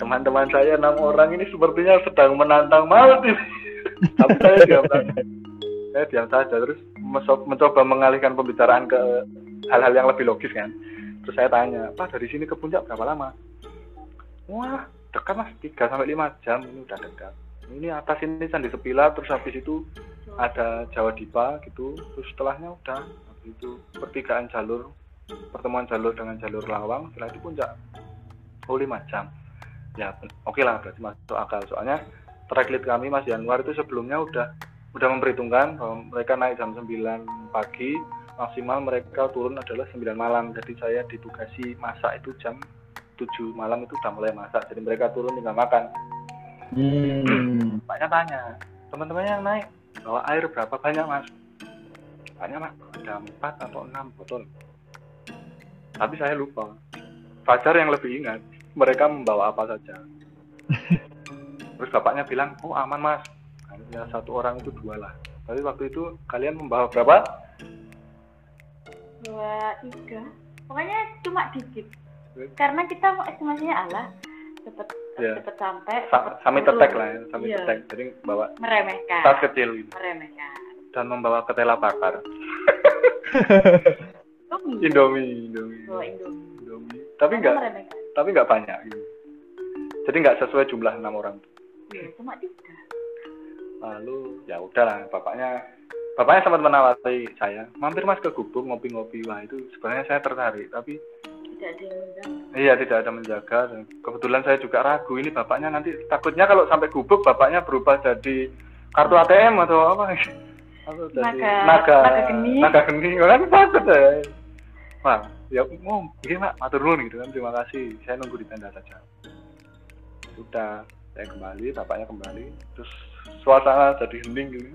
Teman-teman saya enam orang ini sepertinya sedang menantang maut ini. Tapi saya diam saja. Saya diam saja. Terus mencoba mengalihkan pembicaraan ke hal-hal yang lebih logis kan. Terus saya tanya pak dari sini ke puncak berapa lama? Wah dekat mas. 3 sampai 5 jam. Ini udah dekat ini atas ini Candi Sepila terus habis itu ada Jawa Dipa gitu. Terus setelahnya udah habis itu pertigaan jalur pertemuan jalur dengan jalur Lawang. Setelah itu puncak oh 5 jam. Ya oke lah berarti masuk akal. Soalnya track lead kami Mas Januar itu sebelumnya udah udah memperhitungkan bahwa mereka naik jam 9 pagi. Maksimal mereka turun adalah 9 malam. Jadi saya ditugasi masak itu jam 7 malam itu udah mulai masak. Jadi mereka turun tinggal makan Hmm. banyak tanya. Teman-teman yang naik bawa air berapa banyak mas? Banyak mas ada empat atau enam botol. Tapi saya lupa. Fajar yang lebih ingat mereka membawa apa saja. Terus bapaknya bilang oh aman mas. Hanya satu orang itu dua lah. Tapi waktu itu kalian membawa berapa? Dua tiga. Pokoknya cuma dikit. Karena kita mau estimasinya Allah cepet Iya. cepet sampai Sa sami tetek lah ya sami Iya. tetek. Jadi bawa meremehkan. tas kecil gitu. meremehkan. Dan membawa ketela bakar. Indomie Indomie Indomie. Bawa Indomie. Indomie. Tapi enggak tapi nggak banyak gitu. jadi nggak sesuai jumlah enam orang. Iya cuma tiga. Lalu ya udahlah bapaknya bapaknya sempat menawari saya mampir mas ke gubuk ngopi-ngopi. Wah itu sebenarnya saya tertarik tapi tidak ada yang undang iya tidak ada menjaga. Kebetulan saya juga ragu. Ini bapaknya nanti takutnya kalau sampai gubuk bapaknya berubah jadi kartu ATM atau apa? Atau jadi Naga- naga naga geni. naga geni. Kan takut ya. Wah ya mau begini pak matur nuwun gitu kan. Terima kasih. Saya nunggu di tenda saja. Sudah saya kembali bapaknya kembali. Terus suasana jadi hening gitu.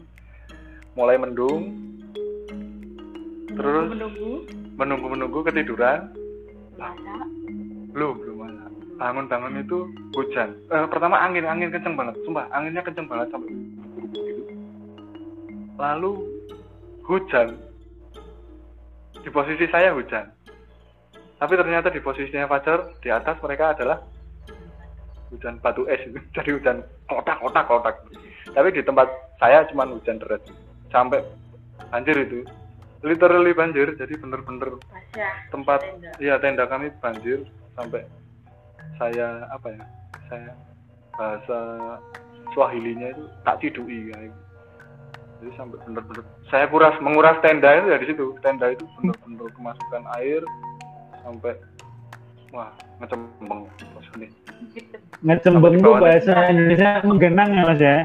Mulai mendung. Terus menunggu menunggu menunggu ketiduran masak belum belum malam bangun bangun itu hujan. Eh, pertama angin angin kenceng banget. Sumpah anginnya kenceng banget sampai lalu hujan. Di posisi saya hujan. Tapi ternyata di posisinya Fajar di atas mereka adalah hujan batu es. Itu jadi hujan kotak kotak kotak. Tapi di tempat saya cuma hujan deras. Sampai banjir itu literally banjir jadi bener-bener basah. tempat tenda. iya tenda kami banjir sampai saya apa ya saya bahasa Swahilinya itu tak cidui ya jadi sampai bener-bener saya kuras menguras tenda itu dari situ. Tenda itu bener-bener kemasukan air sampai wah ngecembeng maksudnya Ngecembeng tuh bahasa Indonesia menggenang ya mas ya.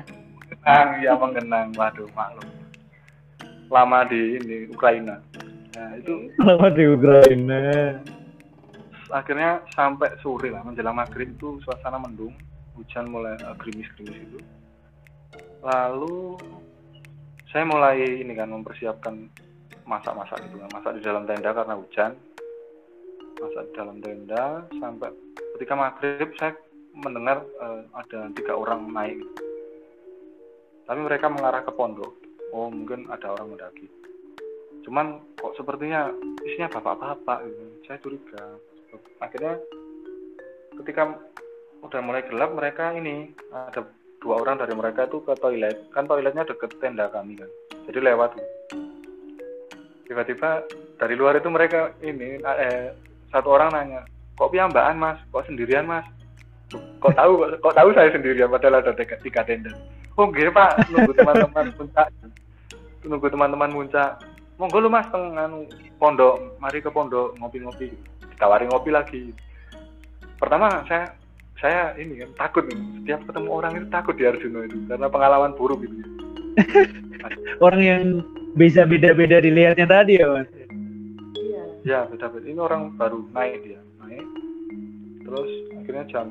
genang ya menggenang. Waduh maklum lama di ini Ukraina. Nah itu Lama di Ukraina. akhirnya sampai sore lah menjelang maghrib itu suasana mendung hujan mulai eh, gerimis-gerimis itu. Lalu saya mulai ini kan mempersiapkan masak-masak gitu kan masak di dalam tenda karena hujan. Masak di dalam tenda sampai ketika maghrib saya mendengar eh, ada tiga orang naik. Tapi mereka mengarah ke pondok oh mungkin ada orang mendaki. Cuman kok sepertinya isinya bapak-bapak gitu. saya curiga. Akhirnya ketika udah mulai gelap mereka ini ada dua orang dari mereka itu ke toilet. Kan toiletnya deket tenda kami kan. Jadi lewat. Tiba-tiba dari luar itu mereka ini eh, satu orang nanya kok piambaan mas? Kok sendirian mas? Kok tahu? Kok tahu saya sendirian? Padahal ada tiga, tiga tenda. Oh gitu pak. Nunggu teman-teman puncak nunggu teman-teman puncak monggo lu mas teng anu, pondok mari ke pondok ngopi-ngopi. Ditawari ngopi lagi. Pertama saya saya ini kan takut nih setiap ketemu orang itu takut di Arjuna itu karena pengalaman buruk gitu. Orang yang bisa beda-beda dilihatnya tadi ya mas. iya. Ya beda beda ini orang baru naik dia naik. Terus akhirnya jam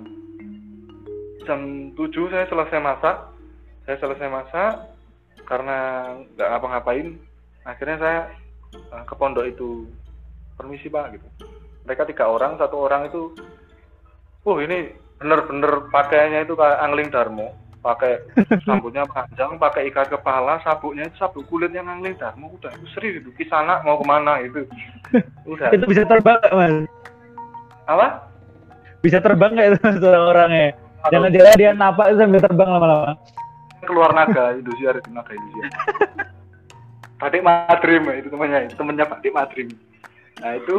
jam 7 saya selesai masak. Saya selesai masak karena nggak ngapa-ngapain akhirnya saya eh, ke pondok itu. Permisi pak gitu. Mereka tiga orang satu orang itu oh ini bener-bener pakaiannya itu kayak angling darmo. Pakai rambutnya panjang pakai ikat kepala sabuknya itu sabuk kulit yang angling darmo. Udah itu serius itu kisana mau ke mana itu udah. Itu bisa terbang mas? apa? Bisa terbang nggak itu orang-orangnya? Jangan-jangan dia napak itu sambil terbang lama-lama. Keluar naga Indosiar itu naga Indosiar Pak Dik Madrim itu temannya temannya Pak Dik Madrim. Nah itu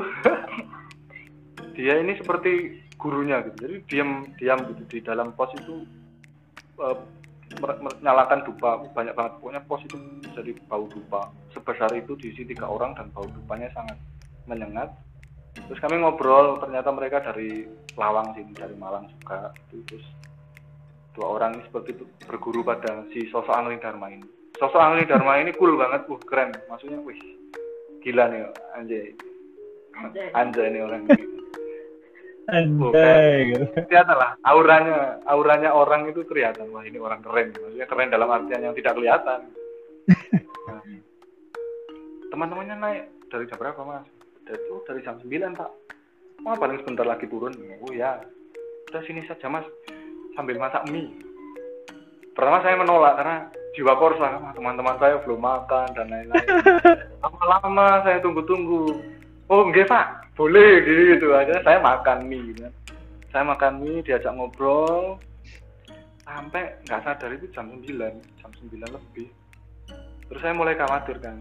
dia ini seperti gurunya gitu. Jadi diam diam gitu di dalam pos itu uh, menyalakan dupa banyak banget. Pokoknya pos itu jadi bau dupa. Sebesar itu diisi tiga orang dan bau dupanya sangat menyengat. Terus kami ngobrol ternyata mereka dari Lawang sini dari Malang juga. Terus dua orang ini seperti itu berguru pada si sosok Angling Dharma ini. Sosok Angling Dharma ini cool banget uh keren. Maksudnya wih gila nih anjay. Anjay. anjay nih orang ini. Anjay. gitu. kelihatan lah auranya auranya orang itu kelihatan. Wah ini orang keren. Maksudnya keren dalam artian yang tidak kelihatan. Nah, teman-temannya naik dari jam berapa mas? Dari, oh, dari jam 9 pak. Wah paling sebentar lagi turun. Oh ya. Udah sini saja mas sambil masak mie. Pertama saya menolak karena jiwa korsa kan teman-teman saya belum makan dan lain-lain. Lama-lama saya tunggu-tunggu oh enggak pak boleh gitu. Aja saya makan mie kan. Saya makan mie diajak ngobrol sampai nggak sadar itu jam 9 jam 9 lebih. Terus saya mulai khawatir kan.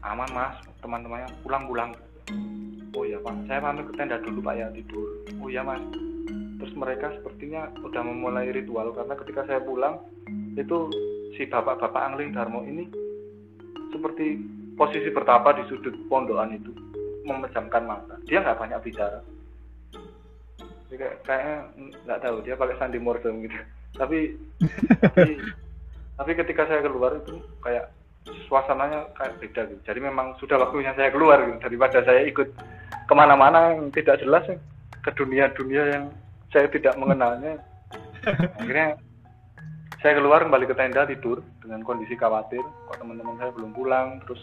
Aman mas teman-temannya pulang-pulang. Oh iya pak saya pamit ke tenda dulu pak ya tidur. Oh iya mas terus mereka sepertinya udah memulai ritual karena ketika saya pulang itu si bapak-bapak angling Darmo ini seperti posisi bertapa di sudut pondokan itu memejamkan mata. Dia nggak banyak bicara. Kayak, kayaknya nggak tahu dia pakai sandi mortem gitu. Tapi tapi tapi ketika saya keluar itu kayak suasananya kayak beda gitu. Jadi memang sudah waktunya saya keluar gitu daripada saya ikut ke mana-mana yang tidak jelas ya, ke dunia-dunia yang saya tidak mengenalnya. Akhirnya saya keluar kembali ke tenda tidur dengan kondisi khawatir. Kok teman-teman saya belum pulang? Terus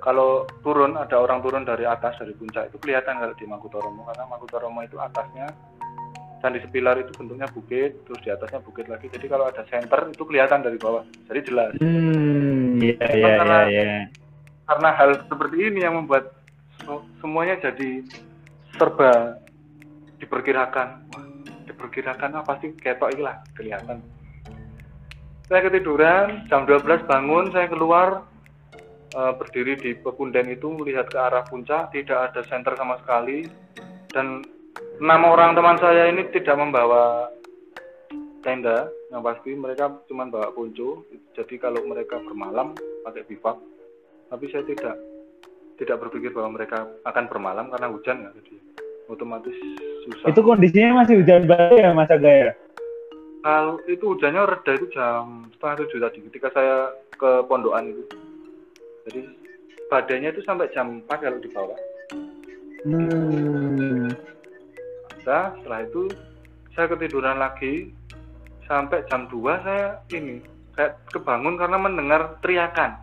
kalau turun ada orang turun dari atas dari puncak itu kelihatan kalau di Makutoromo karena Makutoromo itu atasnya candi sepilar itu bentuknya bukit terus di atasnya bukit lagi. Jadi kalau ada center itu kelihatan dari bawah. Jadi jelas. Hmm, iya iya iya Karena- iya. karena hal seperti ini yang membuat se- semuanya jadi serba diperkirakan. Wah, diperkirakan apa sih? Ketok lah kelihatan. Saya ketiduran jam 12 bangun saya keluar eh, berdiri di pekunden itu melihat ke arah puncak tidak ada senter sama sekali. Dan enam orang teman saya ini tidak membawa tenda. Yang pasti mereka cuma bawa ponco jadi kalau mereka bermalam pakai bivak. Tapi saya tidak tidak berpikir bahwa mereka akan bermalam karena hujan ya jadi otomatis susah Itu kondisinya masih hujan badai ya Mas Aga ya? kalau itu hujannya reda itu jam setengah tujuh tadi ketika saya ke pondokan itu jadi badainya itu sampai jam 4 kalau di bawah Hmm. Nah, setelah itu saya ketiduran lagi sampai jam 2 saya ini kayak kebangun karena mendengar teriakan